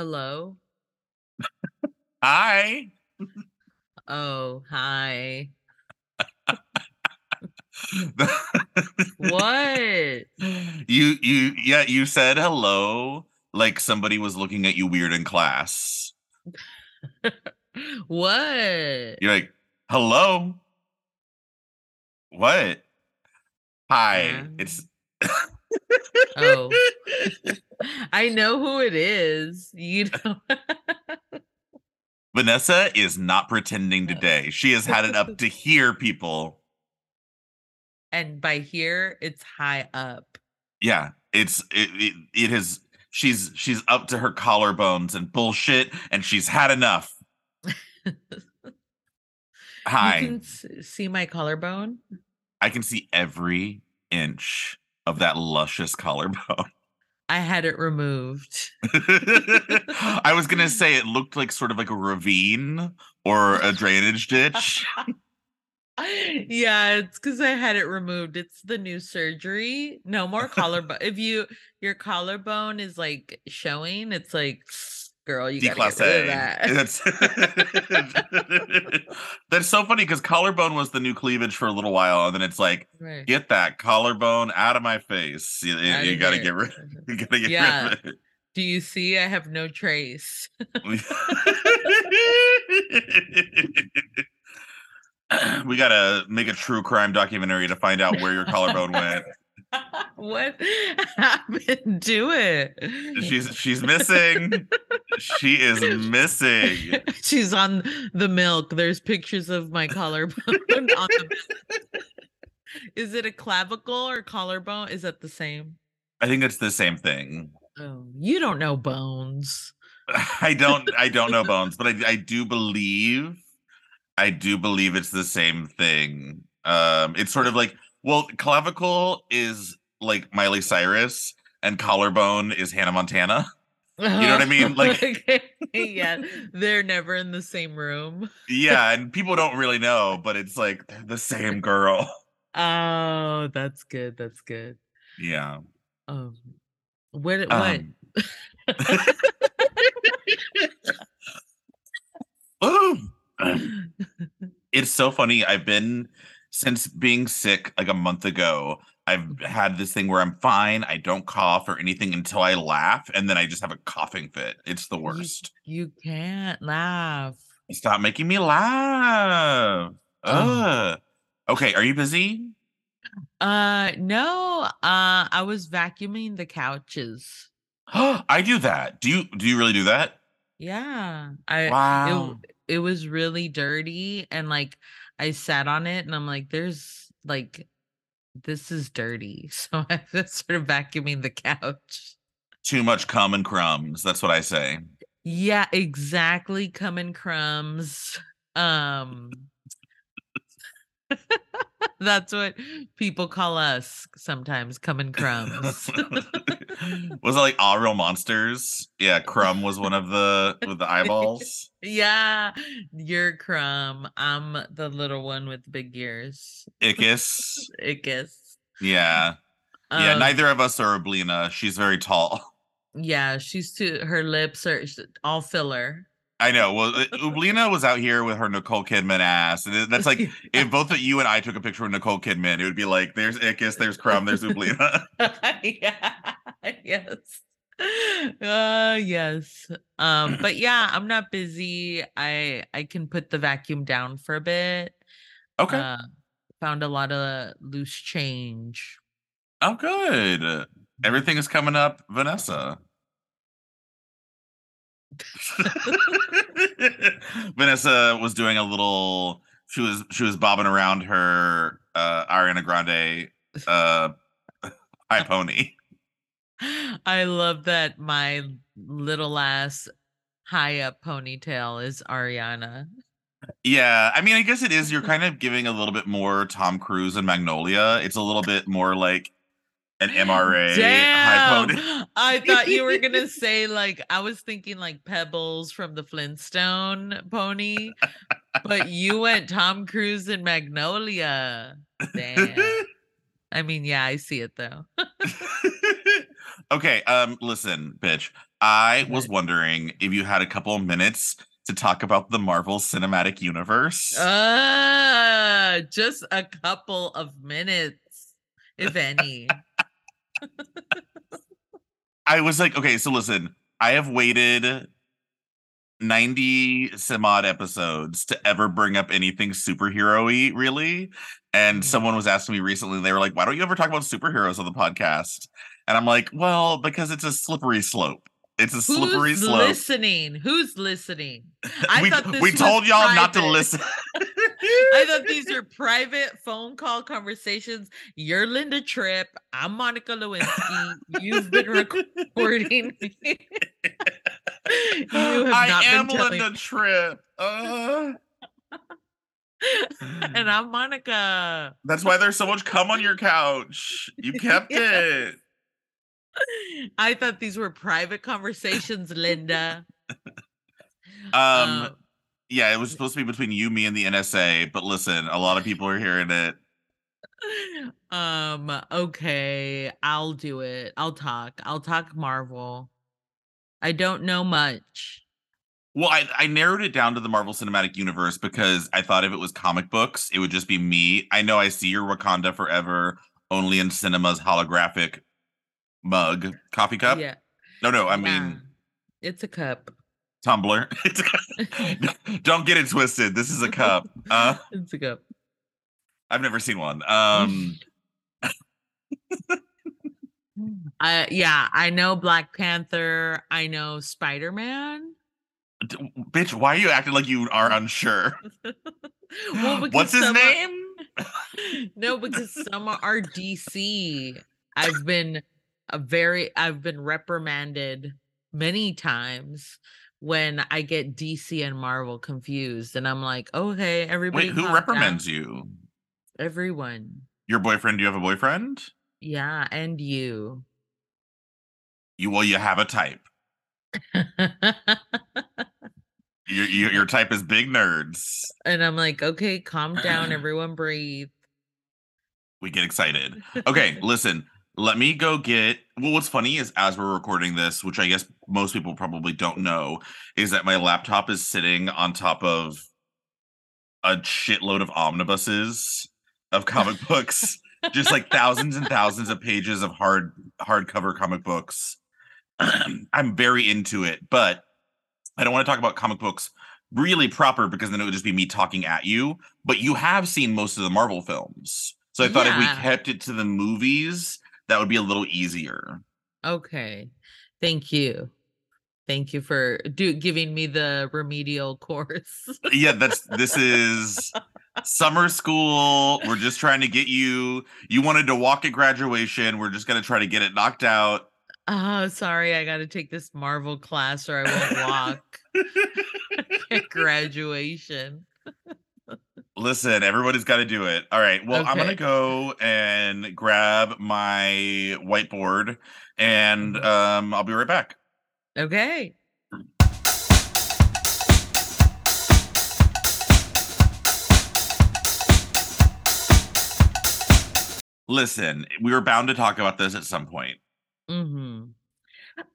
Hello? Hi. Oh, hi. What? You you yeah, you said hello like somebody was looking at you weird in class. What? You're like, "Hello?" What? Hi. Um. It's Oh. I know who it is. You know. Vanessa is not pretending today. She has had it up to here, people. And by here, it's high up. Yeah, it's it, it it has she's she's up to her collarbones and bullshit and she's had enough. You Hi. can s- see my collarbone. I can see every inch of that luscious collarbone. I had it removed. I was gonna say it looked like sort of like a ravine or a drainage ditch. yeah, it's because I had it removed. It's the new surgery. No more collarbone. if you your collarbone is like showing, it's like, girl, you gotta get rid of that. That's that's so funny because collarbone was the new cleavage for a little while, and then it's like, Right. get that collarbone out of my face. You, you- you gotta get rid. You gotta get Yeah. rid of it. Do you see? I have no trace. we gotta make a true crime documentary to find out where your collarbone went. what happened to it? She's she's missing. She is missing. She's on the milk. There's pictures of my collarbone on the milk. Is it a clavicle or collarbone? Is that the same? I think it's the same thing. Oh, you don't know bones. I don't I don't know bones, but I, I do believe I do believe it's the same thing. Um it's sort of like well clavicle is like Miley Cyrus and collarbone is Hannah Montana. You know what I mean? Like- yeah, they're never in the same room. Yeah, and people don't really know, but it's like they're the same girl. Oh, that's good. That's good. Yeah. Um, what? What? Um, it's so funny. I've been since being sick like a month ago. I've had this thing where I'm fine. I don't cough or anything until I laugh, and then I just have a coughing fit. It's the worst. You can't laugh. Stop making me laugh. Oh. Ugh. Okay, are you busy? Uh, no. Uh, I was vacuuming the couches. I do that. Do you do you really do that? Yeah, I. Wow. It, it was really dirty, and like I sat on it, and I'm like, "There's like, this is dirty." So I was sort of vacuuming the couch. Too much cum and crumbs. That's what I say. Yeah, exactly. Cum and crumbs. Um that's what people call us sometimes, coming crumbs. was it like all real monsters? Yeah, Crumb was one of the with the eyeballs. yeah, you're crumb. I'm the little one with big ears. Ickis. I guess. Yeah. Yeah, Um, neither of us are Oblina. She's very tall. Yeah, she's too her lips are all filler. I know. Well, uh, Oblina was out here with her Nicole Kidman ass. And that's like if both of you and I took a picture with Nicole Kidman, it would be like there's Ickis, there's Crumb, there's Oblina. yeah, yes. Uh yes. Um but yeah, I'm not busy. I I can put the vacuum down for a bit. Okay. Uh found a lot of loose change. oh, good. Everything is coming up, Vanessa. Vanessa was doing a little. She was she was bobbing around her uh Ariana Grande uh high pony. I love that my little ass high up ponytail is Ariana. Yeah, I mean, I guess it is. You're kind of giving a little bit more Tom Cruise and Magnolia. It's a little bit more like an MRA Damn! I thought you were gonna say like I was thinking like Pebbles from the Flintstone pony, but you went Tom Cruise and Magnolia. Damn. I mean, yeah, I see it though. Okay, um, listen, bitch. I was wondering if you had a couple of minutes to talk about the Marvel Cinematic Universe. Uh, just a couple of minutes, if any. I was like, okay, so listen, I have waited 90 some odd episodes to ever bring up anything superhero y, really. And mm-hmm. someone was asking me recently, they were like, why don't you ever talk about superheroes on the podcast? And I'm like, well, because it's a slippery slope. It's a slippery slope. Who's slope. Listening. Who's listening? I we, thought we told y'all private. not to listen. I thought these are private phone call conversations. You're Linda Tripp. I'm Monica Lewinsky. You've been recording. you have I not am been telling- Linda Tripp. Uh... and I'm Monica. That's why there's so much cum on your couch. You kept yeah. it. I thought these were private conversations, Linda. um, um, yeah, it was supposed to be between you, me, and the NSA, but listen, a lot of people are hearing it. Um, okay, I'll do it. I'll talk. I'll talk Marvel. I don't know much. Well, I, I narrowed it down to the Marvel Cinematic Universe because I thought if it was comic books, it would just be me. I know I see your Wakanda Forever only in cinemas holographic mug, coffee cup. Yeah. No, no, I mean it's a cup. Tumbler. Don't get it twisted. This is a cup. Uh, it's a cup. I've never seen one. Um uh, yeah, I know Black Panther. I know Spider Man. Bitch, why are you acting like you are unsure? well, What's his name? Are... no, because some are DC. I've been a very I've been reprimanded many times when I get DC and Marvel confused, and I'm like, okay, everybody. Wait, who reprimands down. you? Everyone. Your boyfriend? Do you have a boyfriend? Yeah, and you. You well, you have a type. your, your your type is big nerds. And I'm like, okay, calm down, everyone, breathe. We get excited. Okay, listen let me go get well what's funny is as we're recording this which i guess most people probably don't know is that my laptop is sitting on top of a shitload of omnibuses of comic books just like thousands and thousands of pages of hard hardcover comic books i'm very into it but i don't want to talk about comic books really proper because then it would just be me talking at you but you have seen most of the marvel films so i thought yeah. if we kept it to the movies that would be a little easier. Okay. Thank you. Thank you for do giving me the remedial course. Uh, yeah, that's this is summer school. We're just trying to get you you wanted to walk at graduation. We're just going to try to get it knocked out. Oh, sorry. I got to take this Marvel class or I won't walk at graduation. Listen, everybody's got to do it. All right. Well, okay. I'm going to go and grab my whiteboard and mm-hmm. um, I'll be right back. Okay. Listen, we were bound to talk about this at some point. hmm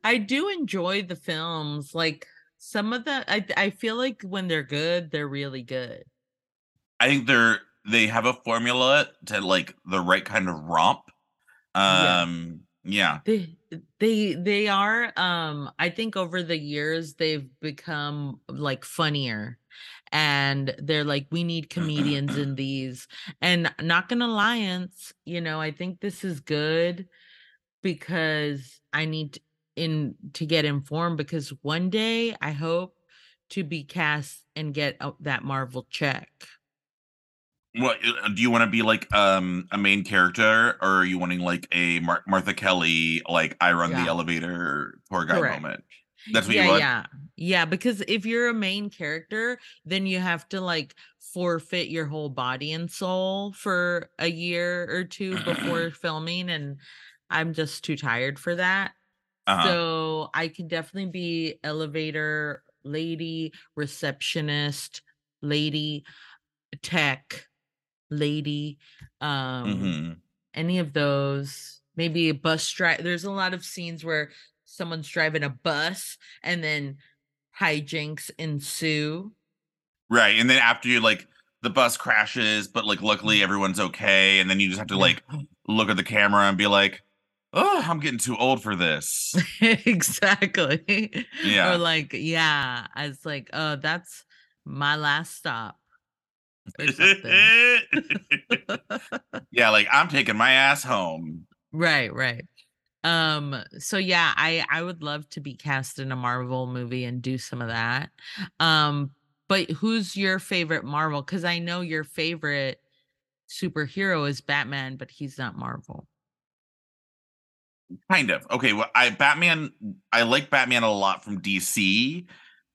I do enjoy the films. Like some of the, I I feel like when they're good, they're really good. I think they're they have a formula to like the right kind of romp. Um yeah. yeah. They they they are um I think over the years they've become like funnier and they're like we need comedians in these and not gonna alliance you know i think this is good because i need in to get informed because one day i hope to be cast and get that marvel check what uh, do you want to be like um a main character or are you wanting like a Mar- Martha Kelly like I run yeah. the elevator poor guy Correct. moment? That's what yeah, you want. Yeah. Yeah, because if you're a main character, then you have to like forfeit your whole body and soul for a year or two before filming and I'm just too tired for that. Uh-huh. So I can definitely be elevator lady, receptionist, lady, tech, lady um mm-hmm. any of those maybe a bus drive. There's a lot of scenes where someone's driving a bus and then hijinks ensue. Right. And then after you like the bus crashes, but like luckily mm. everyone's okay. And then you just have to like look at the camera and be like, oh, I'm getting too old for this. exactly. Yeah. Or like, yeah, I was like, oh, that's my last stop. yeah, like I'm taking my ass home. Right, right. Um, so yeah, I I would love to be cast in a Marvel movie and do some of that. Um, but who's your favorite Marvel? Because I know your favorite superhero is Batman, but he's not Marvel. Kind of. Okay, well, I Batman I like Batman a lot from DC,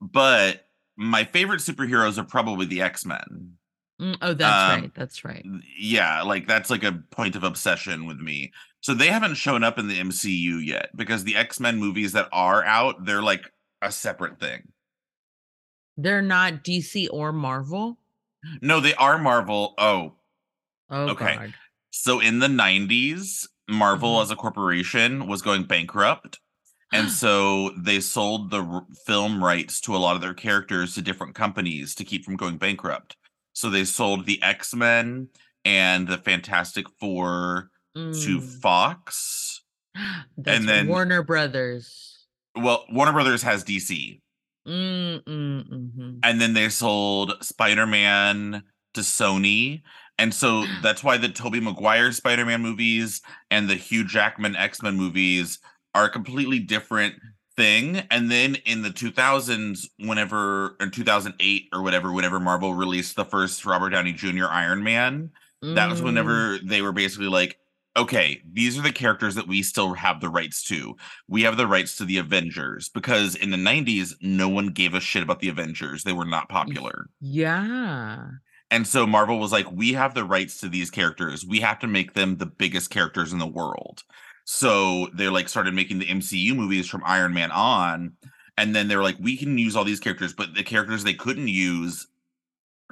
but my favorite superheroes are probably the X-Men. Mm, oh, that's um, right. That's right. Yeah, like that's like a point of obsession with me. So they haven't shown up in the MCU yet because the X-Men movies that are out, they're like a separate thing. They're not DC or Marvel? No, they are Marvel. Oh. Oh, okay. God. So in the 90s, Marvel mm-hmm. as a corporation was going bankrupt. And so they sold the r- film rights to a lot of their characters to different companies to keep from going bankrupt. So they sold the X Men and the Fantastic Four mm. to Fox. and then Warner Brothers. Well, Warner Brothers has DC. Mm, mm-hmm. And then they sold Spider Man to Sony. And so that's why the Tobey Maguire Spider Man movies and the Hugh Jackman X Men movies are completely different thing. And then in the 2000s, whenever in 2008 or whatever, whenever Marvel released the first Robert Downey Jr. Iron Man, mm. that was whenever mm. they were basically like, okay, these are the characters that we still have the rights to. We have the rights to the Avengers because in the 90s, no one gave a shit about the Avengers. They were not popular. Yeah. And so Marvel was like, we have the rights to these characters. We have to make them the biggest characters in the world. So they like started making the MCU movies from Iron Man on. And then they're like, we can use all these characters, but the characters they couldn't use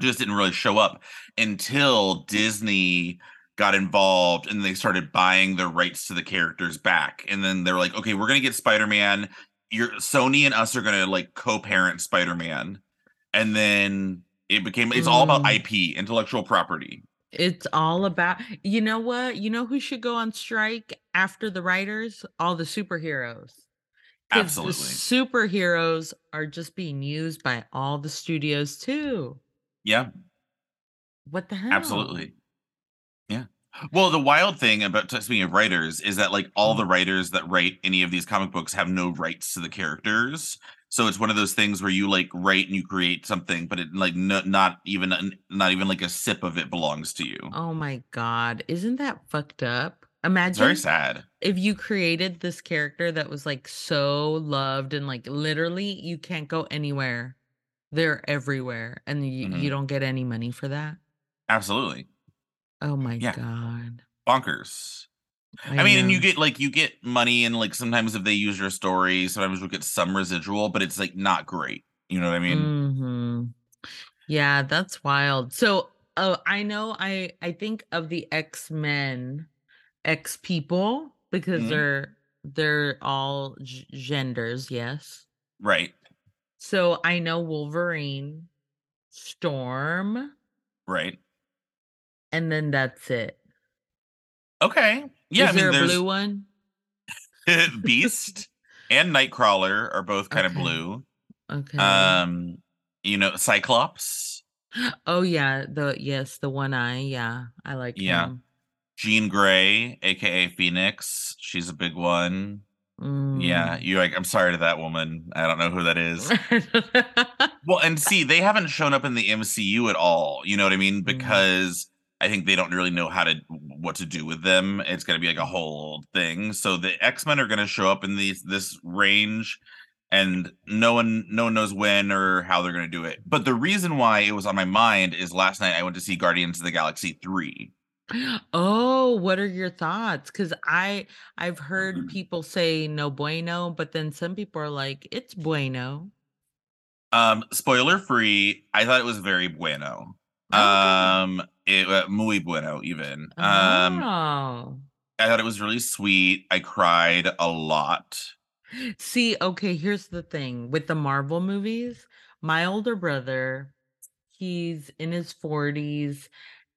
just didn't really show up until Disney got involved and they started buying the rights to the characters back. And then they're like, okay, we're gonna get Spider-Man. Your Sony and us are gonna like co-parent Spider-Man. And then it became it's all about mm. IP, intellectual property. It's all about you know what? You know who should go on strike after the writers? All the superheroes. Absolutely. The superheroes are just being used by all the studios too. Yeah. What the hell? Absolutely. Yeah. Well, the wild thing about speaking of writers is that like all the mm. writers that write any of these comic books have no rights to the characters. So it's one of those things where you like write and you create something, but it like no, not even not even like a sip of it belongs to you. Oh my god, isn't that fucked up? Imagine it's very sad. If you created this character that was like so loved and like literally you can't go anywhere. They're everywhere and you, mm-hmm. you don't get any money for that. Absolutely. Oh my yeah. god. Bonkers. I, I mean, and you get like you get money, and like sometimes if they use your story, sometimes we get some residual, but it's like not great. You know what I mean? Mm-hmm. Yeah, that's wild. So, oh, I know. I I think of the X Men, X people because mm-hmm. they're they're all g- genders. Yes. Right. So I know Wolverine, Storm. Right. And then that's it. Okay. Yeah. Is I mean, there a blue one? Beast and Nightcrawler are both kind okay. of blue. Okay. Um, you know, Cyclops. Oh yeah, the yes, the one eye. Yeah, I like. Yeah. Him. Jean Grey, aka Phoenix. She's a big one. Mm. Yeah, you're like, I'm sorry to that woman. I don't know who that is. well, and see, they haven't shown up in the MCU at all. You know what I mean? Mm. Because mm. I think they don't really know how to what to do with them. It's going to be like a whole thing. So the X Men are going to show up in these this range, and no one no one knows when or how they're going to do it. But the reason why it was on my mind is last night I went to see Guardians of the Galaxy three. Oh, what are your thoughts? Because I I've heard mm-hmm. people say no bueno, but then some people are like it's bueno. Um, spoiler free. I thought it was very bueno. Oh, um, it uh, muy bueno even. Um, oh. I thought it was really sweet. I cried a lot. See, okay, here's the thing with the Marvel movies. My older brother, he's in his 40s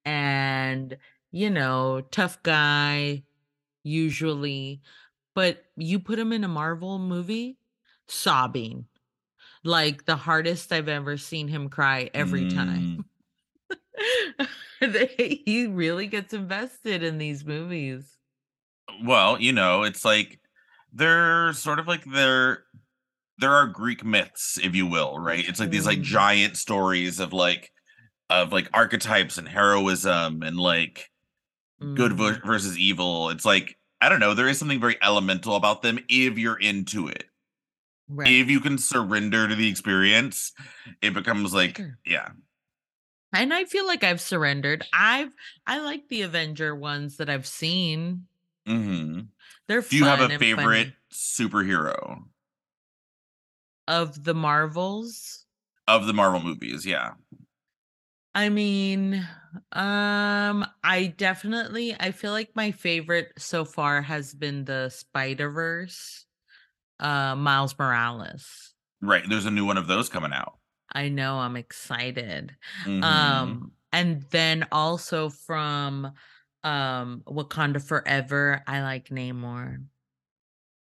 and, you know, tough guy usually, but you put him in a Marvel movie, sobbing. Like the hardest I've ever seen him cry every mm. time. he really gets invested in these movies. Well, you know, it's like they're sort of like they're there are Greek myths, if you will, right? It's like these like mm. giant stories of like of like archetypes and heroism and like mm. good versus evil. It's like I don't know, there is something very elemental about them if you're into it. Right. If you can surrender to the experience, it becomes like sure. yeah. And I feel like I've surrendered. I've I like the Avenger ones that I've seen. Mm-hmm. They're Do you have a favorite superhero of the Marvels? Of the Marvel movies, yeah. I mean, um, I definitely I feel like my favorite so far has been the Spider-Verse, uh, Miles Morales. Right. There's a new one of those coming out. I know, I'm excited. Mm-hmm. Um, and then also from um Wakanda Forever, I like Namor.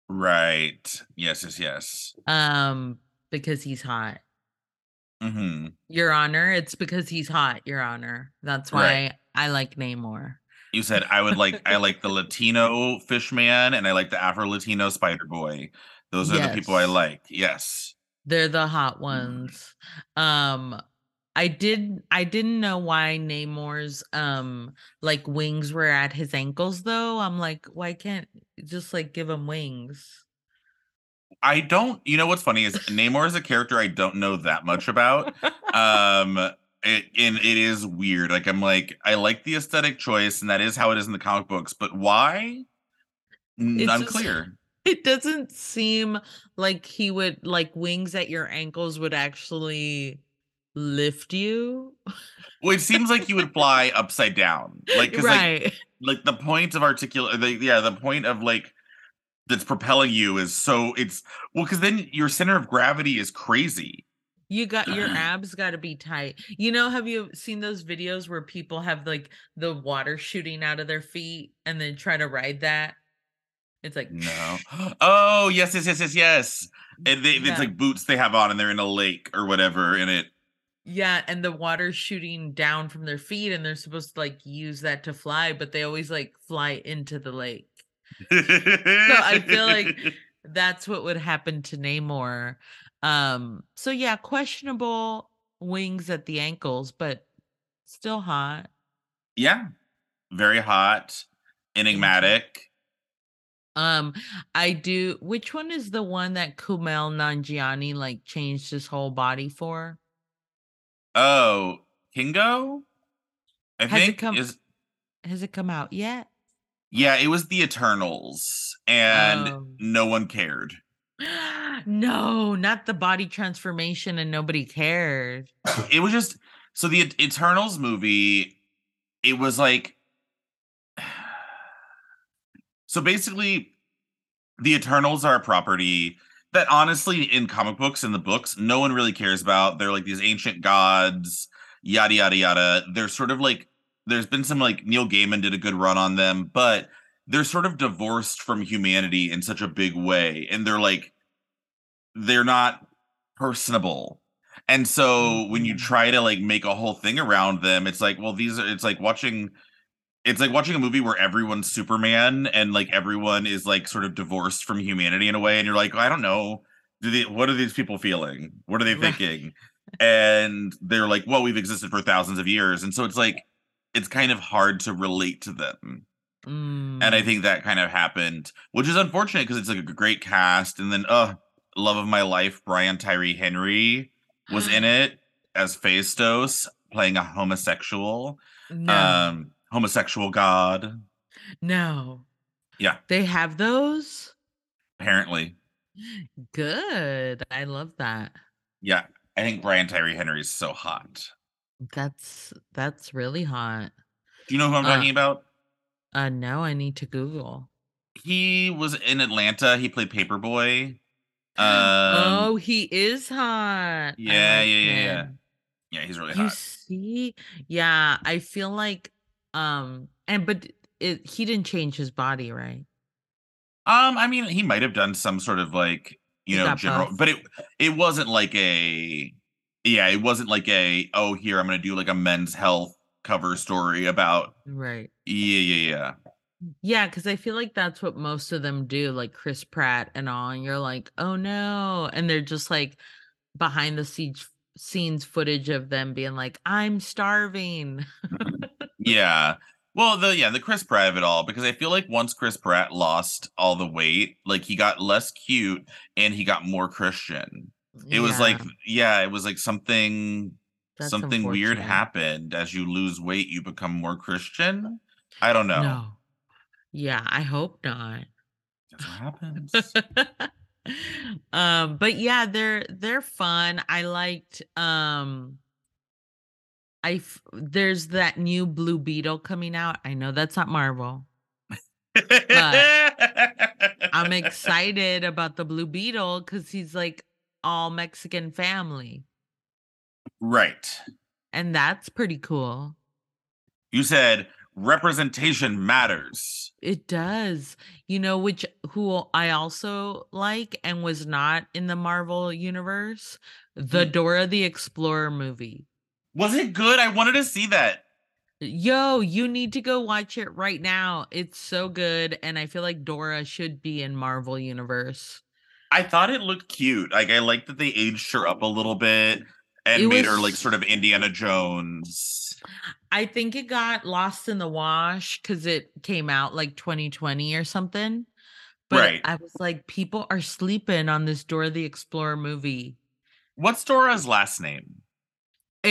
Right. Yes, yes, yes. Um, because he's hot. Mm-hmm. Your Honor, it's because he's hot, Your Honor. That's why right. I like Namor. You said I would like I like the Latino fish man and I like the Afro Latino Spider Boy. Those are yes. the people I like. Yes. They're the hot mm-hmm. ones. Um I did I didn't know why Namor's um like wings were at his ankles though. I'm like, why can't just like give him wings? I don't. You know what's funny is Namor is a character I don't know that much about. um, it, and it is weird. Like I'm like I like the aesthetic choice, and that is how it is in the comic books. But why? It's unclear. Just, it doesn't seem like he would like wings at your ankles would actually lift you. Well, it seems like you would fly upside down, like right. Like, like the point of articulate, the, yeah, the point of like that's propelling you is so it's well because then your center of gravity is crazy you got your abs got to be tight you know have you seen those videos where people have like the water shooting out of their feet and then try to ride that it's like no oh yes yes yes yes yes and they, yeah. it's like boots they have on and they're in a lake or whatever in it yeah and the water's shooting down from their feet and they're supposed to like use that to fly but they always like fly into the lake so I feel like that's what would happen to Namor. Um, so yeah, questionable wings at the ankles, but still hot. Yeah. Very hot, enigmatic. Um, I do. Which one is the one that Kumail Nanjiani like changed his whole body for? Oh, Kingo. I has think it come, is. Has it come out yet? Yeah, it was the Eternals, and oh. no one cared. no, not the body transformation, and nobody cared. It was just so the Eternals movie. It was like so basically, the Eternals are a property that honestly, in comic books and the books, no one really cares about. They're like these ancient gods, yada yada yada. They're sort of like there's been some like Neil Gaiman did a good run on them, but they're sort of divorced from humanity in such a big way. And they're like, they're not personable. And so when you mm-hmm. try to like make a whole thing around them, it's like, well, these are, it's like watching, it's like watching a movie where everyone's Superman and like everyone is like sort of divorced from humanity in a way. And you're like, I don't know. Do they, what are these people feeling? What are they thinking? and they're like, well, we've existed for thousands of years. And so it's like, it's kind of hard to relate to them. Mm. And I mm. think that kind of happened, which is unfortunate because it's like a great cast. And then, uh, love of my life, Brian Tyree Henry was in it as Phastos, playing a homosexual, no. um, homosexual god. No. Yeah. They have those? Apparently. Good. I love that. Yeah. I think Brian Tyree Henry is so hot. That's that's really hot. Do you know who I'm uh, talking about? Uh no, I need to Google. He was in Atlanta. He played Paper Boi. Um, oh, he is hot. Yeah, like yeah, yeah, yeah. Yeah, he's really you hot. See, yeah, I feel like, um, and but it, he didn't change his body, right? Um, I mean, he might have done some sort of like you he know general, both. but it it wasn't like a yeah, it wasn't like a oh here I'm gonna do like a men's health cover story about right. Yeah, yeah, yeah. Yeah, because I feel like that's what most of them do, like Chris Pratt and all. And you're like, oh no. And they're just like behind the scenes scenes footage of them being like, I'm starving. yeah. Well, the yeah, the Chris Pratt of it all, because I feel like once Chris Pratt lost all the weight, like he got less cute and he got more Christian. It yeah. was like, yeah, it was like something That's something weird happened. As you lose weight, you become more Christian. I don't know. No. Yeah, I hope not. That's what happens. um, but yeah, they're they're fun. I liked um I f- there's that new Blue Beetle coming out. I know that's not Marvel. I'm excited about the Blue Beetle because he's like all Mexican family. Right. And that's pretty cool. You said representation matters. It does. You know which who I also like and was not in the Marvel universe? The mm. Dora the Explorer movie. Was it good? I wanted to see that. Yo, you need to go watch it right now. It's so good and I feel like Dora should be in Marvel universe. I thought it looked cute. Like I like that they aged her up a little bit and it made was... her like sort of Indiana Jones. I think it got lost in the wash because it came out like 2020 or something. But right. I was like, people are sleeping on this Dora the Explorer movie. What's Dora's last name?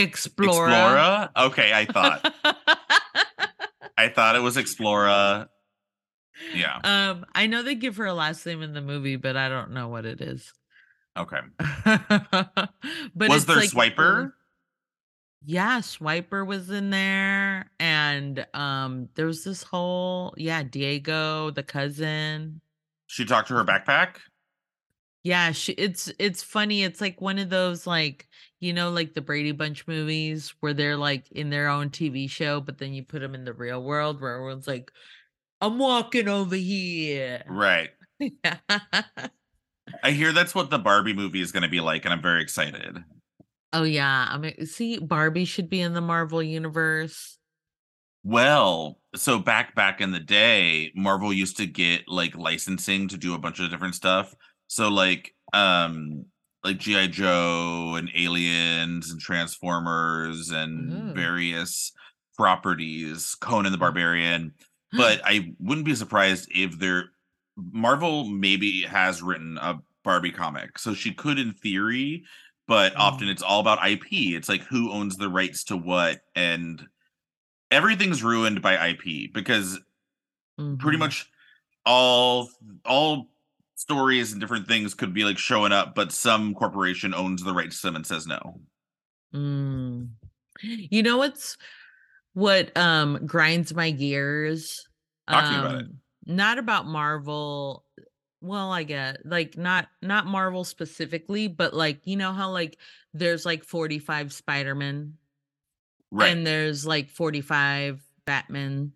Explora. Explora? Okay, I thought. I thought it was Explora. Yeah. Um, I know they give her a last name in the movie, but I don't know what it is. Okay. but was there like, Swiper? Yeah, Swiper was in there, and um, there was this whole yeah, Diego, the cousin. She talked to her backpack. Yeah, she, it's it's funny. It's like one of those like you know like the Brady Bunch movies where they're like in their own TV show, but then you put them in the real world where everyone's like, "I'm walking over here." Right. yeah. I hear that's what the Barbie movie is going to be like, and I'm very excited. Oh yeah, I mean, see, Barbie should be in the Marvel universe. Well, so back back in the day, Marvel used to get like licensing to do a bunch of different stuff. So like um like GI Joe and Aliens and Transformers and Ooh. various properties, Conan the Barbarian. but I wouldn't be surprised if there Marvel maybe has written a Barbie comic. So she could in theory but mm. often it's all about IP. It's like who owns the rights to what, and everything's ruined by IP because mm-hmm. pretty much all all stories and different things could be like showing up, but some corporation owns the rights to them and says no. Mm. You know what's what um grinds my gears? Talking um, about it. Not about Marvel well, I get like not not Marvel specifically, but like you know how like there's like 45 Spider-Man. Right. And there's like 45 Batman.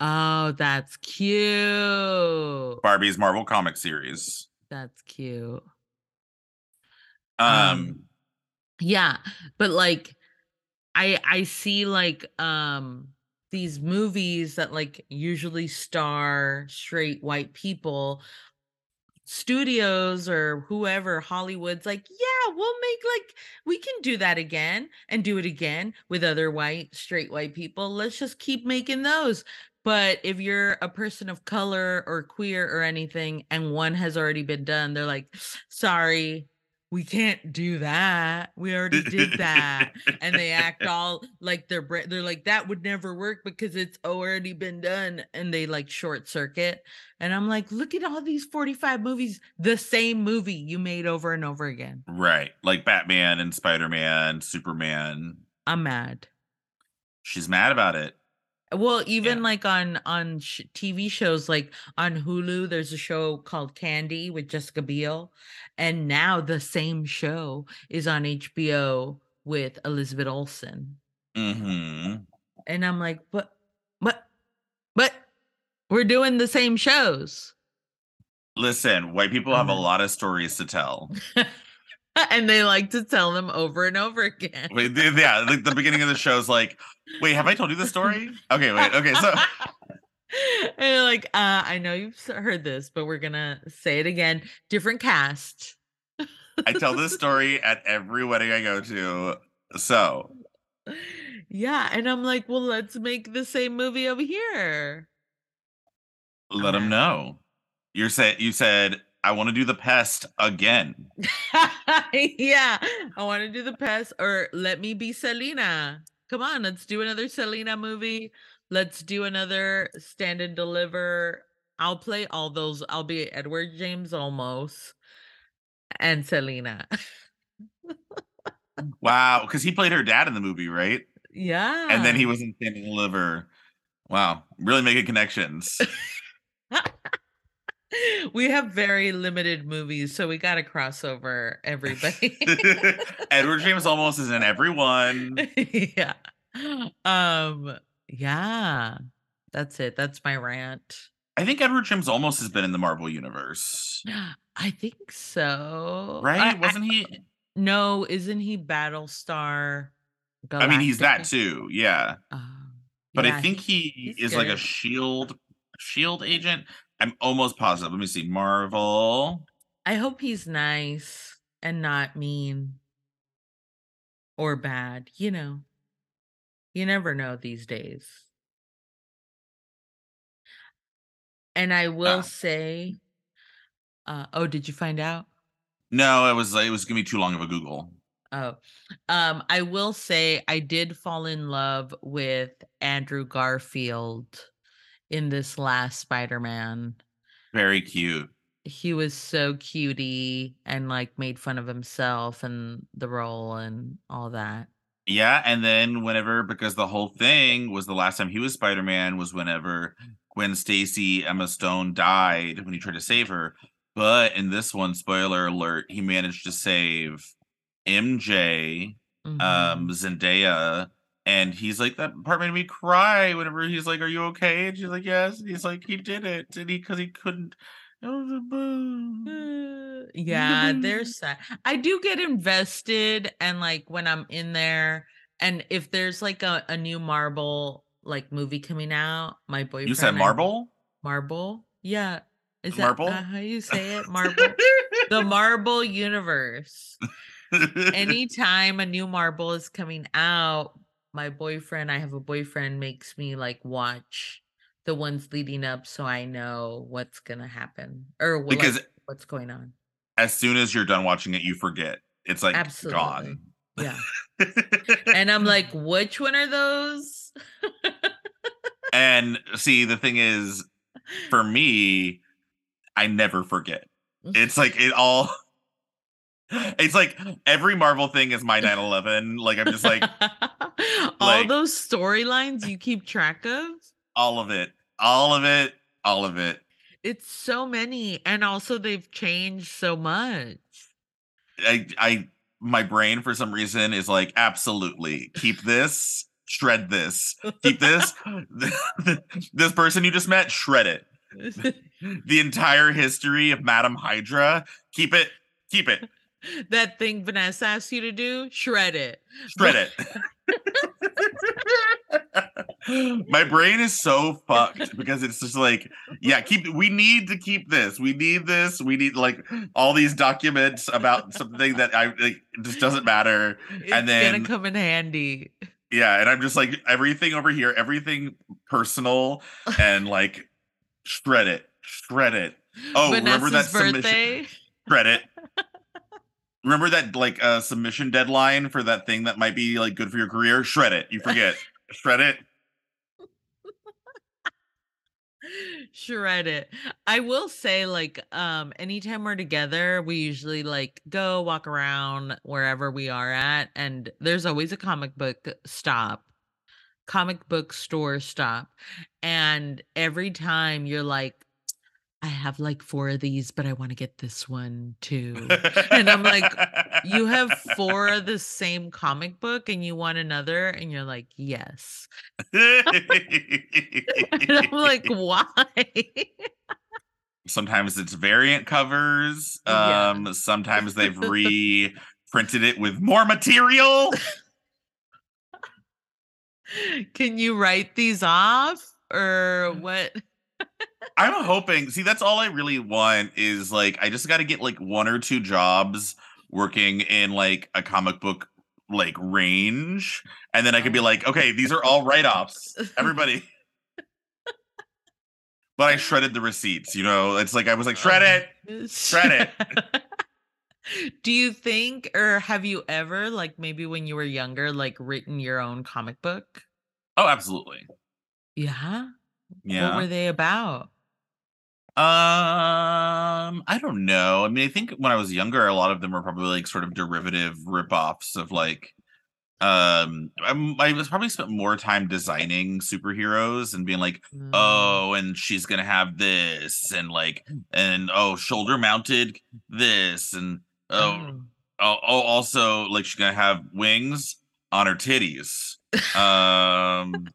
Oh, that's cute. Barbie's Marvel comic series. That's cute. Um, um yeah, but like I I see like um these movies that like usually star straight white people studios or whoever hollywood's like yeah we'll make like we can do that again and do it again with other white straight white people let's just keep making those but if you're a person of color or queer or anything and one has already been done they're like sorry we can't do that. We already did that. and they act all like they're they're like that would never work because it's already been done and they like short circuit. And I'm like, look at all these 45 movies, the same movie you made over and over again. Right. Like Batman and Spider-Man, Superman. I'm mad. She's mad about it. Well, even yeah. like on on sh- TV shows, like on Hulu, there's a show called Candy with Jessica Biel, and now the same show is on HBO with Elizabeth Olsen. Mm-hmm. And I'm like, but, but, but, we're doing the same shows. Listen, white people have a uh-huh. lot of stories to tell. and they like to tell them over and over again. Wait, yeah, like the beginning of the show is like, wait, have I told you the story? Okay, wait, okay, so and like, uh, I know you've heard this, but we're gonna say it again. Different cast. I tell this story at every wedding I go to. So yeah, and I'm like, well, let's make the same movie over here. Let them know. You're said you said I want to do the pest again. yeah, I want to do the pest, or let me be Selena. Come on, let's do another Selena movie. Let's do another stand and deliver. I'll play all those. I'll be Edward James Olmos and Selena. wow, because he played her dad in the movie, right? Yeah. And then he was in Stand and Deliver. Wow, really making connections. we have very limited movies, so we got to cross over everybody. Edward James Olmos is in every one. yeah. Um. Yeah. That's it. That's my rant. I think Edward James Olmos has been in the Marvel universe. I think so. Right? I, Wasn't I, he? No, isn't he Battlestar? Galactica? I mean, he's that too. Yeah. Uh, but yeah, I think he is good. like a shield shield agent. I'm almost positive. Let me see. Marvel. I hope he's nice and not mean or bad. You know, you never know these days. And I will uh, say, uh, oh, did you find out? No, it was it was gonna be too long of a Google. Oh, um, I will say I did fall in love with Andrew Garfield in this last Spider-Man. Very cute. He was so cutie and like made fun of himself and the role and all that. Yeah, and then whenever because the whole thing was the last time he was Spider-Man was whenever Gwen Stacy Emma Stone died when he tried to save her. But in this one, spoiler alert, he managed to save MJ, mm-hmm. um, Zendaya, and he's like, that part made me cry whenever he's like, Are you okay? And she's like, Yes. And he's like, He did it. And he, because he couldn't. Uh, yeah, there's sad. I do get invested, and like when I'm in there, and if there's like a, a new Marvel like movie coming out, my boyfriend. You said Marble? Marble? Yeah. Is Marvel? that uh, how you say it? Marble. the Marble universe. Anytime a new Marble is coming out, my boyfriend, I have a boyfriend, makes me like watch the ones leading up so I know what's gonna happen or what, because like, what's going on. As soon as you're done watching it, you forget. It's like Absolutely. gone. Yeah. and I'm like, which one are those? and see, the thing is, for me, I never forget. It's like it all it's like every Marvel thing is my 9/11. Like I'm just like all like, those storylines you keep track of. All of it, all of it, all of it. It's so many, and also they've changed so much. I, I, my brain for some reason is like absolutely keep this, shred this, keep this. this person you just met, shred it. the entire history of Madam Hydra, keep it, keep it that thing Vanessa asked you to do, shred it. Shred it. My brain is so fucked because it's just like, yeah, keep we need to keep this. We need this. We need like all these documents about something that I like just doesn't matter. It's and then gonna come in handy. Yeah, and I'm just like everything over here, everything personal and like shred it. Shred it. Oh, Vanessa's remember that birthday? submission? Shred it remember that like uh submission deadline for that thing that might be like good for your career? Shred it. You forget. Shred it. Shred it. I will say like um anytime we're together we usually like go walk around wherever we are at and there's always a comic book stop comic book store stop and every time you're like I have like four of these, but I want to get this one too. and I'm like, you have four of the same comic book and you want another? And you're like, yes. and I'm like, why? sometimes it's variant covers. Um, yeah. sometimes they've reprinted it with more material. Can you write these off or what? I'm hoping. See, that's all I really want is like I just got to get like one or two jobs working in like a comic book like range, and then I could be oh. like, okay, these are all write offs. Everybody. but I shredded the receipts. You know, it's like I was like, shred it, oh. shred it. Do you think, or have you ever, like maybe when you were younger, like written your own comic book? Oh, absolutely. Yeah. Yeah. What were they about? Um, I don't know. I mean, I think when I was younger, a lot of them were probably like sort of derivative ripoffs of like um I'm, i was probably spent more time designing superheroes and being like mm. oh and she's gonna have this and like and oh shoulder mounted this and oh, oh. oh, oh also like she's gonna have wings on her titties um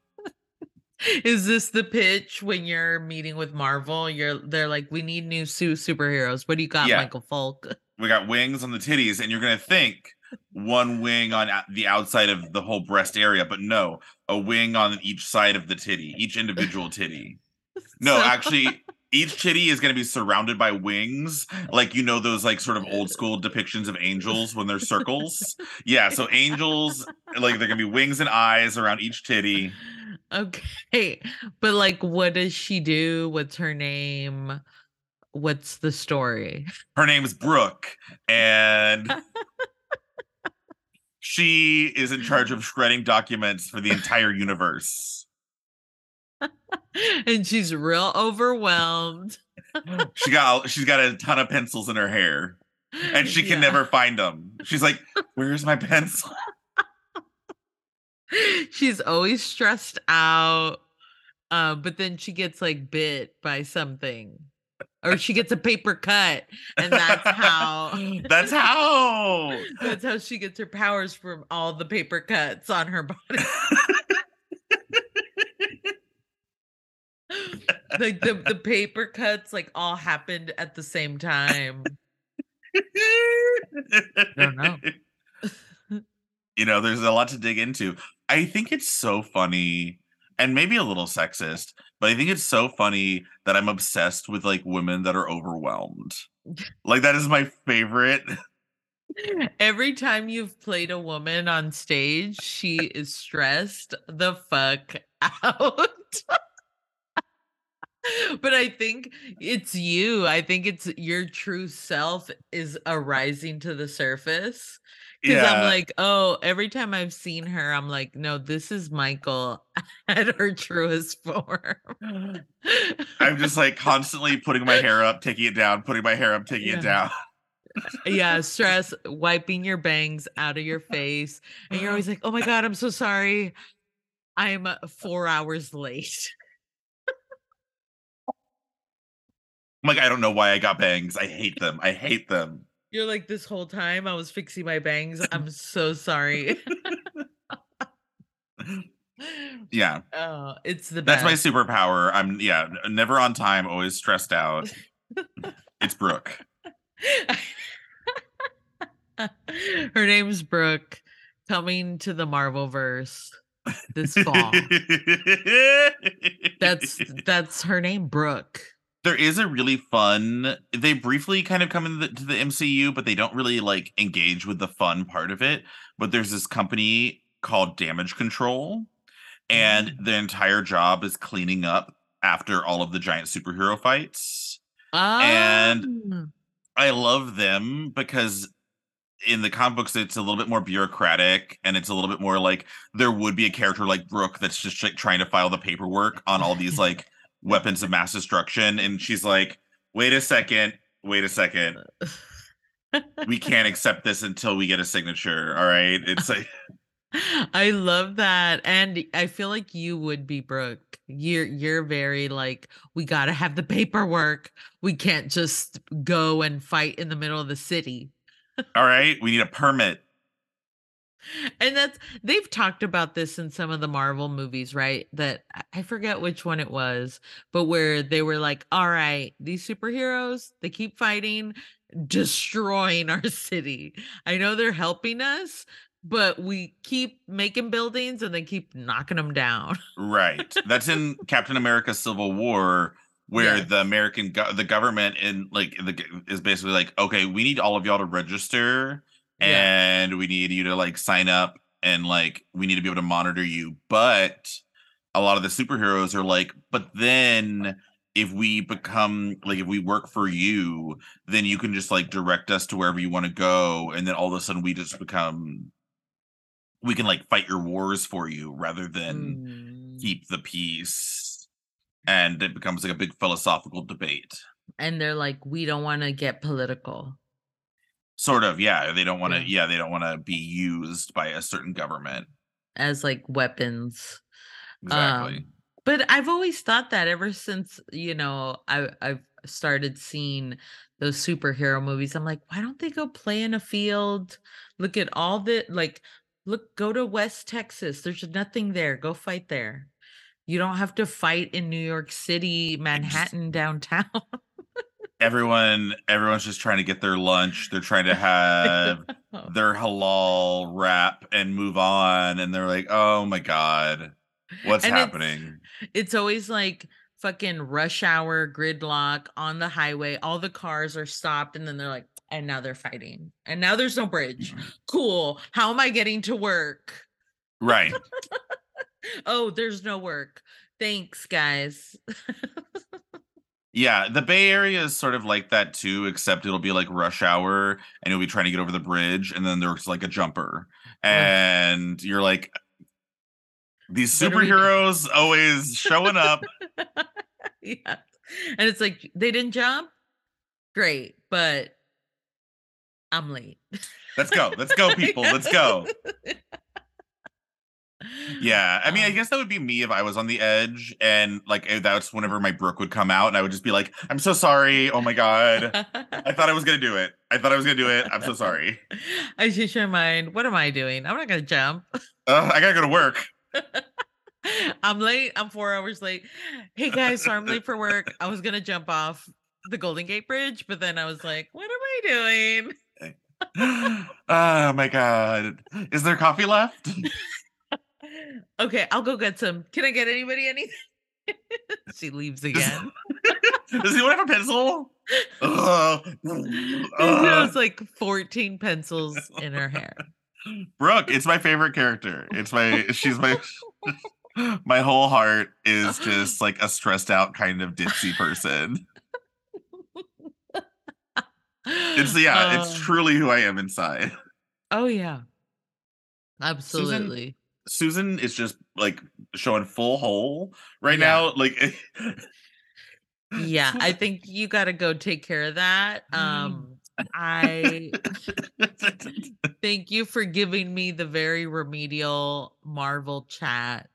is this the pitch when you're meeting with Marvel? You're they're like, we need new su- superheroes. What do you got, yeah. Michael Falk? We got wings on the titties, and you're gonna think one wing on the outside of the whole breast area, but no, a wing on each side of the titty, each individual titty. No, so... actually, each titty is going to be surrounded by wings, like you know those like sort of old school depictions of angels when they're circles. yeah, so angels like they're going to be wings and eyes around each titty. Okay. But like what does she do? What's her name? What's the story? Her name is Brooke and she is in charge of shredding documents for the entire universe. and she's real overwhelmed. she got she's got a ton of pencils in her hair and she can yeah. never find them. She's like, "Where's my pencil?" she's always stressed out. Uh, but then she gets like bit by something. Or she gets a paper cut, and that's how. that's how. That's how she gets her powers from all the paper cuts on her body. like the the paper cuts like all happened at the same time. I don't know. You know, there's a lot to dig into. I think it's so funny and maybe a little sexist, but I think it's so funny that I'm obsessed with like women that are overwhelmed. like that is my favorite. Every time you've played a woman on stage, she is stressed the fuck out. but I think it's you. I think it's your true self is arising to the surface. Because yeah. I'm like, oh, every time I've seen her, I'm like, no, this is Michael at her truest form. I'm just like constantly putting my hair up, taking it down, putting my hair up, taking yeah. it down. yeah, stress, wiping your bangs out of your face. And you're always like, oh my God, I'm so sorry. I'm uh, four hours late. I'm like, I don't know why I got bangs. I hate them. I hate them. You're like this whole time I was fixing my bangs. I'm so sorry. yeah. Oh, it's the best. That's my superpower. I'm yeah, never on time, always stressed out. it's Brooke. Her name's Brooke, coming to the Marvel verse this fall. that's that's her name, Brooke there is a really fun they briefly kind of come into the, the, mcu but they don't really like engage with the fun part of it but there's this company called damage control and mm. the entire job is cleaning up after all of the giant superhero fights and ah. i love them because in the comic books it's a little bit more bureaucratic and it's a little bit more like there would be a character like brooke that's just like trying to file the paperwork on all these like weapons of mass destruction and she's like wait a second wait a second we can't accept this until we get a signature all right it's like I love that. And I feel like you would be Brooke. You're you're very like, we gotta have the paperwork. We can't just go and fight in the middle of the city. All right. We need a permit. And that's they've talked about this in some of the Marvel movies, right? That I forget which one it was, but where they were like, all right, these superheroes, they keep fighting, destroying our city. I know they're helping us, but we keep making buildings and they keep knocking them down. right. That's in Captain America Civil War where yes. the American go- the government in like the is basically like, okay, we need all of y'all to register yeah. and we need you to like sign up and like we need to be able to monitor you. But a lot of the superheroes are like, but then if we become like if we work for you, then you can just like direct us to wherever you want to go, and then all of a sudden we just become we can like fight your wars for you rather than mm. keep the peace and it becomes like a big philosophical debate and they're like we don't want to get political sort of yeah they don't want to yeah. yeah. they don't want to be used by a certain government as like weapons exactly um, but i've always thought that ever since you know i i've started seeing those superhero movies i'm like why don't they go play in a field look at all the like Look, go to West Texas. There's nothing there. Go fight there. You don't have to fight in New York City, Manhattan downtown. everyone everyone's just trying to get their lunch. They're trying to have their halal wrap and move on and they're like, "Oh my god. What's and happening?" It's, it's always like fucking rush hour gridlock on the highway. All the cars are stopped and then they're like, and now they're fighting and now there's no bridge mm-hmm. cool how am i getting to work right oh there's no work thanks guys yeah the bay area is sort of like that too except it'll be like rush hour and you'll be trying to get over the bridge and then there's like a jumper and you're like these superheroes always showing up yeah and it's like they didn't jump great but I'm late. Let's go. Let's go, people. Let's go. Yeah, I mean, I um guess that would be me if I was on the edge, and like eh, that's whenever my Brooke would come out, and I would just be like, "I'm so sorry. Oh my god, I thought I was gonna do it. I thought I was gonna do it. I'm so sorry." I changed my mind. What am I doing? I'm not gonna jump. Uh, I gotta go to work. I'm late. I'm four hours late. Hey guys, so I'm late for work. I was gonna jump off the Golden Gate Bridge, but then I was like, "What am I doing?" oh my god. Is there coffee left? okay, I'll go get some. Can I get anybody anything? she leaves again. Does anyone have a pencil? Uh, uh. She like 14 pencils in her hair. Brooke, it's my favorite character. It's my she's my my whole heart is just like a stressed out kind of ditzy person. It's yeah, it's um truly who I am inside. Oh yeah. Absolutely. Susan, Susan is just like showing full hole right yeah. now. Like Yeah, I think you gotta go take care of that. Mm. Um I thank you for giving me the very remedial Marvel chat.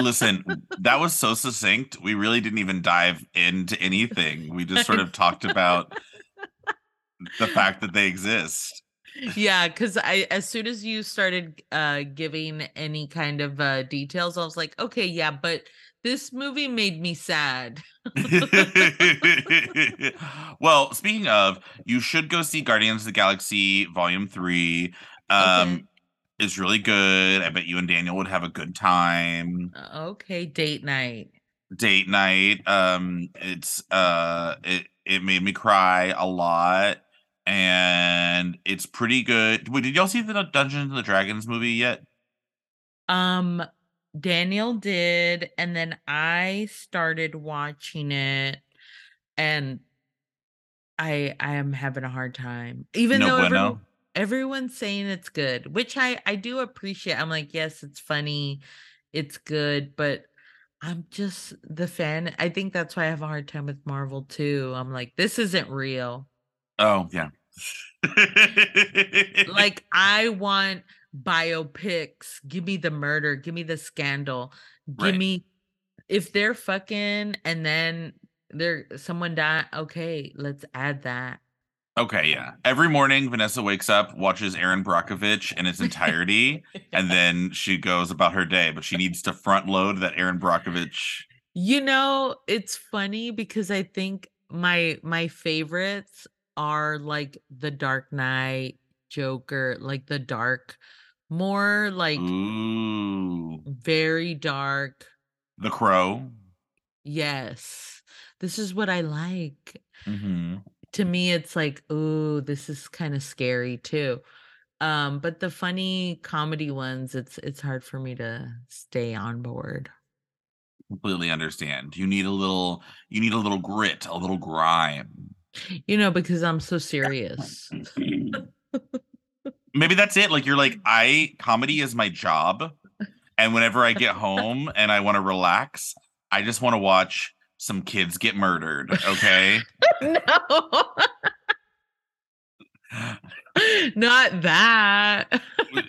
Listen, that was so succinct. We really didn't even dive into anything. We just sort of talked about the fact that they exist. Yeah, because I as soon as you started uh giving any kind of uh details, I was like, okay, yeah, but this movie made me sad. well, speaking of, you should go see Guardians of the Galaxy Volume 3. Um okay. It's really good. I bet you and Daniel would have a good time. Uh, okay, date night. Date night. Um, it's uh it it made me cry a lot and it's pretty good. Wait, did y'all see the Dungeons and the Dragons movie yet? Um, Daniel did, and then I started watching it, and I I am having a hard time, even no though bueno. everyone, everyone's saying it's good, which I I do appreciate. I'm like, yes, it's funny, it's good, but I'm just the fan. I think that's why I have a hard time with Marvel too. I'm like, this isn't real. Oh, yeah. like I want biopics. Give me the murder. Give me the scandal. Give Right. me if they're fucking and then there someone die. Okay, let's add that. Okay, yeah. Every morning, Vanessa wakes up, watches Erin Brockovich in its entirety, and then she goes about her day. But she needs to front load that Erin Brockovich. You know, it's funny because I think my my favorites are like The Dark Knight, Joker, like the dark, more like Ooh, very dark. The Crow. Yes. This is what I like. hmm To me it's like, "Ooh, this is kind of scary too." Um, but the funny comedy ones, it's it's hard for me to stay on board. Completely understand. You need a little. You need a little grit, a little grime. You know, because I'm so serious. Mm-hmm. Maybe that's it. Like you're like mm. I comedy is my job, and whenever I get home and I want to relax, I just want to watch some kids get murdered. Okay. no. Not that.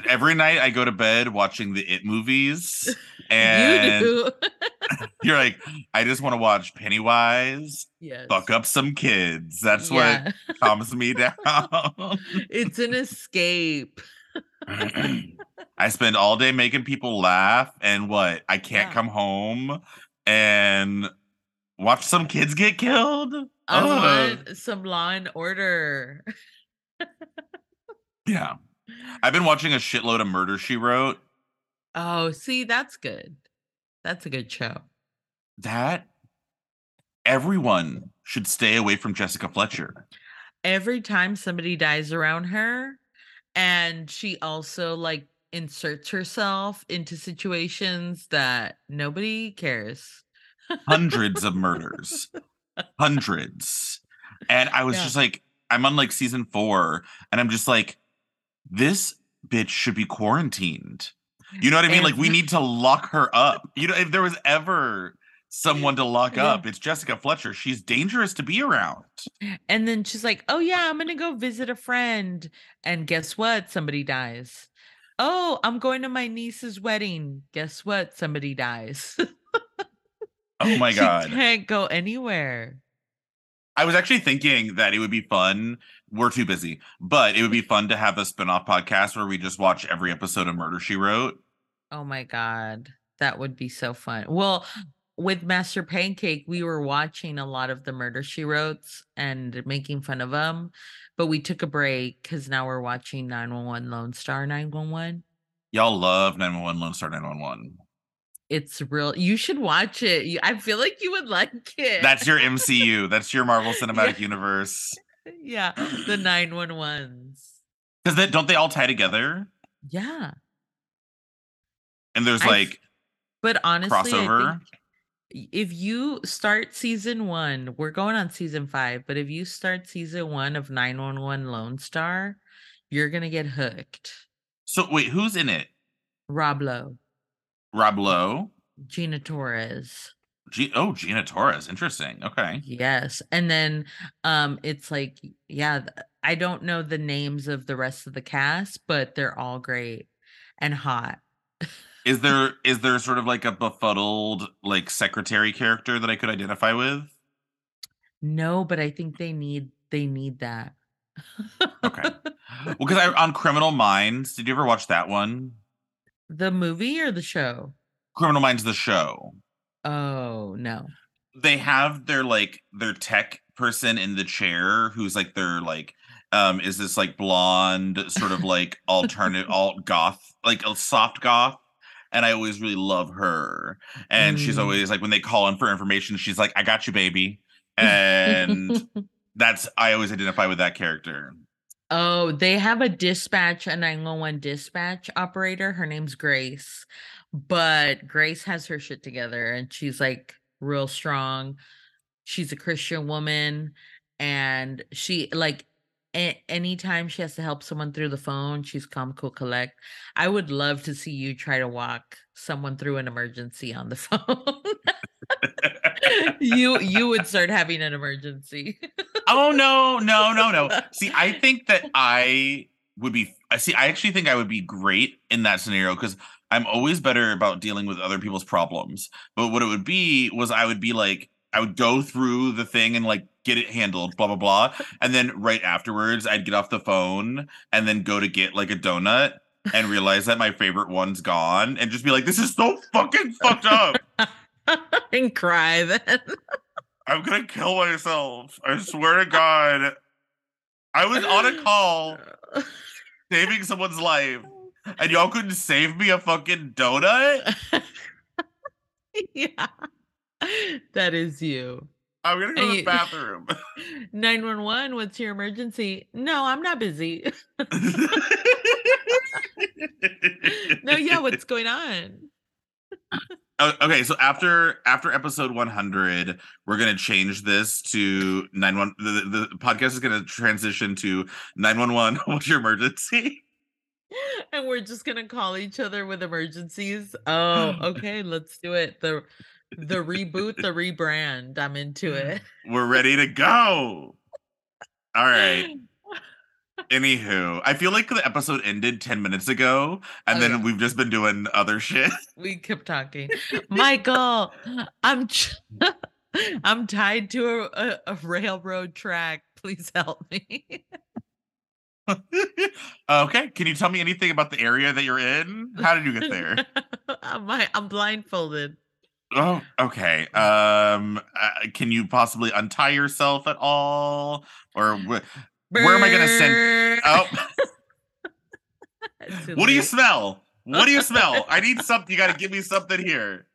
Every night I go to bed watching the It movies, and you do. you're like, I just want to watch Pennywise yes. fuck up some kids. That's Yeah. what calms me down. It's an escape. I spend all day making people laugh, and what? I can't Yeah. come home and watch some kids get killed. I Ugh. want some law and order. Yeah, I've been watching a shitload of Murder She Wrote. Oh, see, that's good. That's a good show. That everyone should stay away from Jessica Fletcher. Every time somebody dies around her, and she also like inserts herself into situations that nobody cares. Hundreds of murders, hundreds, and I was Yeah. just like, I'm on like season four, and I'm just like, this bitch should be quarantined. Mm. You know what I mean? And- Like we need to lock her up. You know, if there was ever someone to lock Yeah. up, it's Jessica Fletcher. She's dangerous to be around. And then she's like, "Oh yeah, I'm gonna go visit a friend." And guess what? Somebody dies. Oh, I'm going to my niece's wedding. Guess what? Somebody dies. Oh my She god. can't go anywhere. I was actually thinking that it would be fun. We're too busy, but it would be fun to have a spin-off podcast where we just watch every episode of Murder She Wrote. Oh my god, that would be so fun. Well, with Master Pancake, we were watching a lot of the Murder She Wrote and making fun of them, but we took a break because now we're watching 911 Lone Star 911. Y'all love 911 Lone Star 911. It's real. You should watch it. I feel like you would like it. That's your MCU. That's your Marvel Cinematic Universe. Yeah, the 911s. Because they, don't they all tie together? Yeah, And there's I- like but honestly, crossover. if you start season one, we're going on season five, but if you start season one of 911 Lone Star, you're gonna get hooked. So wait, who's in it? Rob Lowe, Rob Lowe. Gina Torres. G- oh, Gina Torres. Interesting. Okay. Yes. And then um it's like yeah, I don't know the names of the rest of the cast, but they're all great and hot. Is there is there sort of like a befuddled like secretary character that I could identify with? No, but I think they need they need that. Okay. Well, because I on Criminal Minds, did you ever watch that one? the movie or the show? Criminal Minds, the show. Oh, no. They have their like their tech person in the chair who's like their like um is this like blonde sort of like alternative alt goth like a soft goth and I always really love her and she's Mm. always like when they call in for information she's like I got you baby and that's I always identify with that character. oh, they have a dispatch, a 911 dispatch operator. Her name's Grace, but Grace has her shit together and she's like real strong. She's a Christian woman and she like a- anytime she has to help someone through the phone, she's calm, cool, collect. I would love to see you try to walk someone through an emergency on the phone. you you would start having an emergency. oh no, no, no, no. See, I think that I would be I see I actually think I would be great in that scenario because I'm always better about dealing with other people's problems. But what it would be was I would be like I would go through the thing and like get it handled, blah blah blah. And then right afterwards I'd get off the phone and then go to get like a donut and realize that my favorite one's gone and just be like, this is so fucking fucked up. and cry then. I'm gonna kill myself. I swear to God. I was on a call saving someone's life, and y'all couldn't save me a fucking donut. yeah, that is you. I'm gonna go and to the bathroom. 911, what's your emergency? No, I'm not busy. no, yeah, what's going on? okay, so after after episode 100, we're gonna change this to 91. The, the podcast is gonna transition to 911. What's your emergency? And we're just gonna call each other with emergencies. Oh, okay, let's do it. The the reboot, the rebrand. I'm into mm, it. We're ready to go. All right. Anywho, I feel like the episode ended 10 minutes ago and oh, then we've just been doing other shit. We kept talking. Michael, I'm I'm tied to a, a, a, railroad track. Please help me. okay, can you tell me anything about the area that you're in? How did you get there? I'm, I'm blindfolded. Oh, okay. Um, uh, can you possibly untie yourself at all, or wh- where am I going to send? Oh, what do you smell? What do you smell? I need something. You got to give me something here.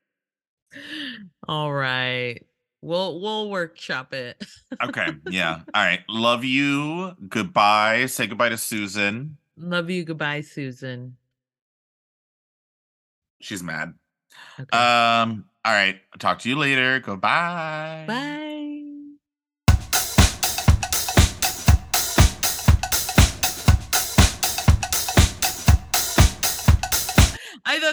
All right. We'll we'll workshop it. okay. Yeah. All right. Love you. Goodbye. Say goodbye to Susan. Love you. Goodbye, Susan. She's mad. Okay. Um. All right. Talk to you later. Goodbye. Bye.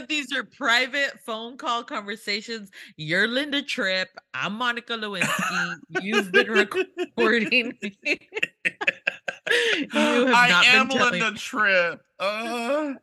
These are private phone call conversations. You're Linda Tripp. I'm Monica Lewinsky. You've been recording. you have I not am been telling- Linda Tripp. Uh...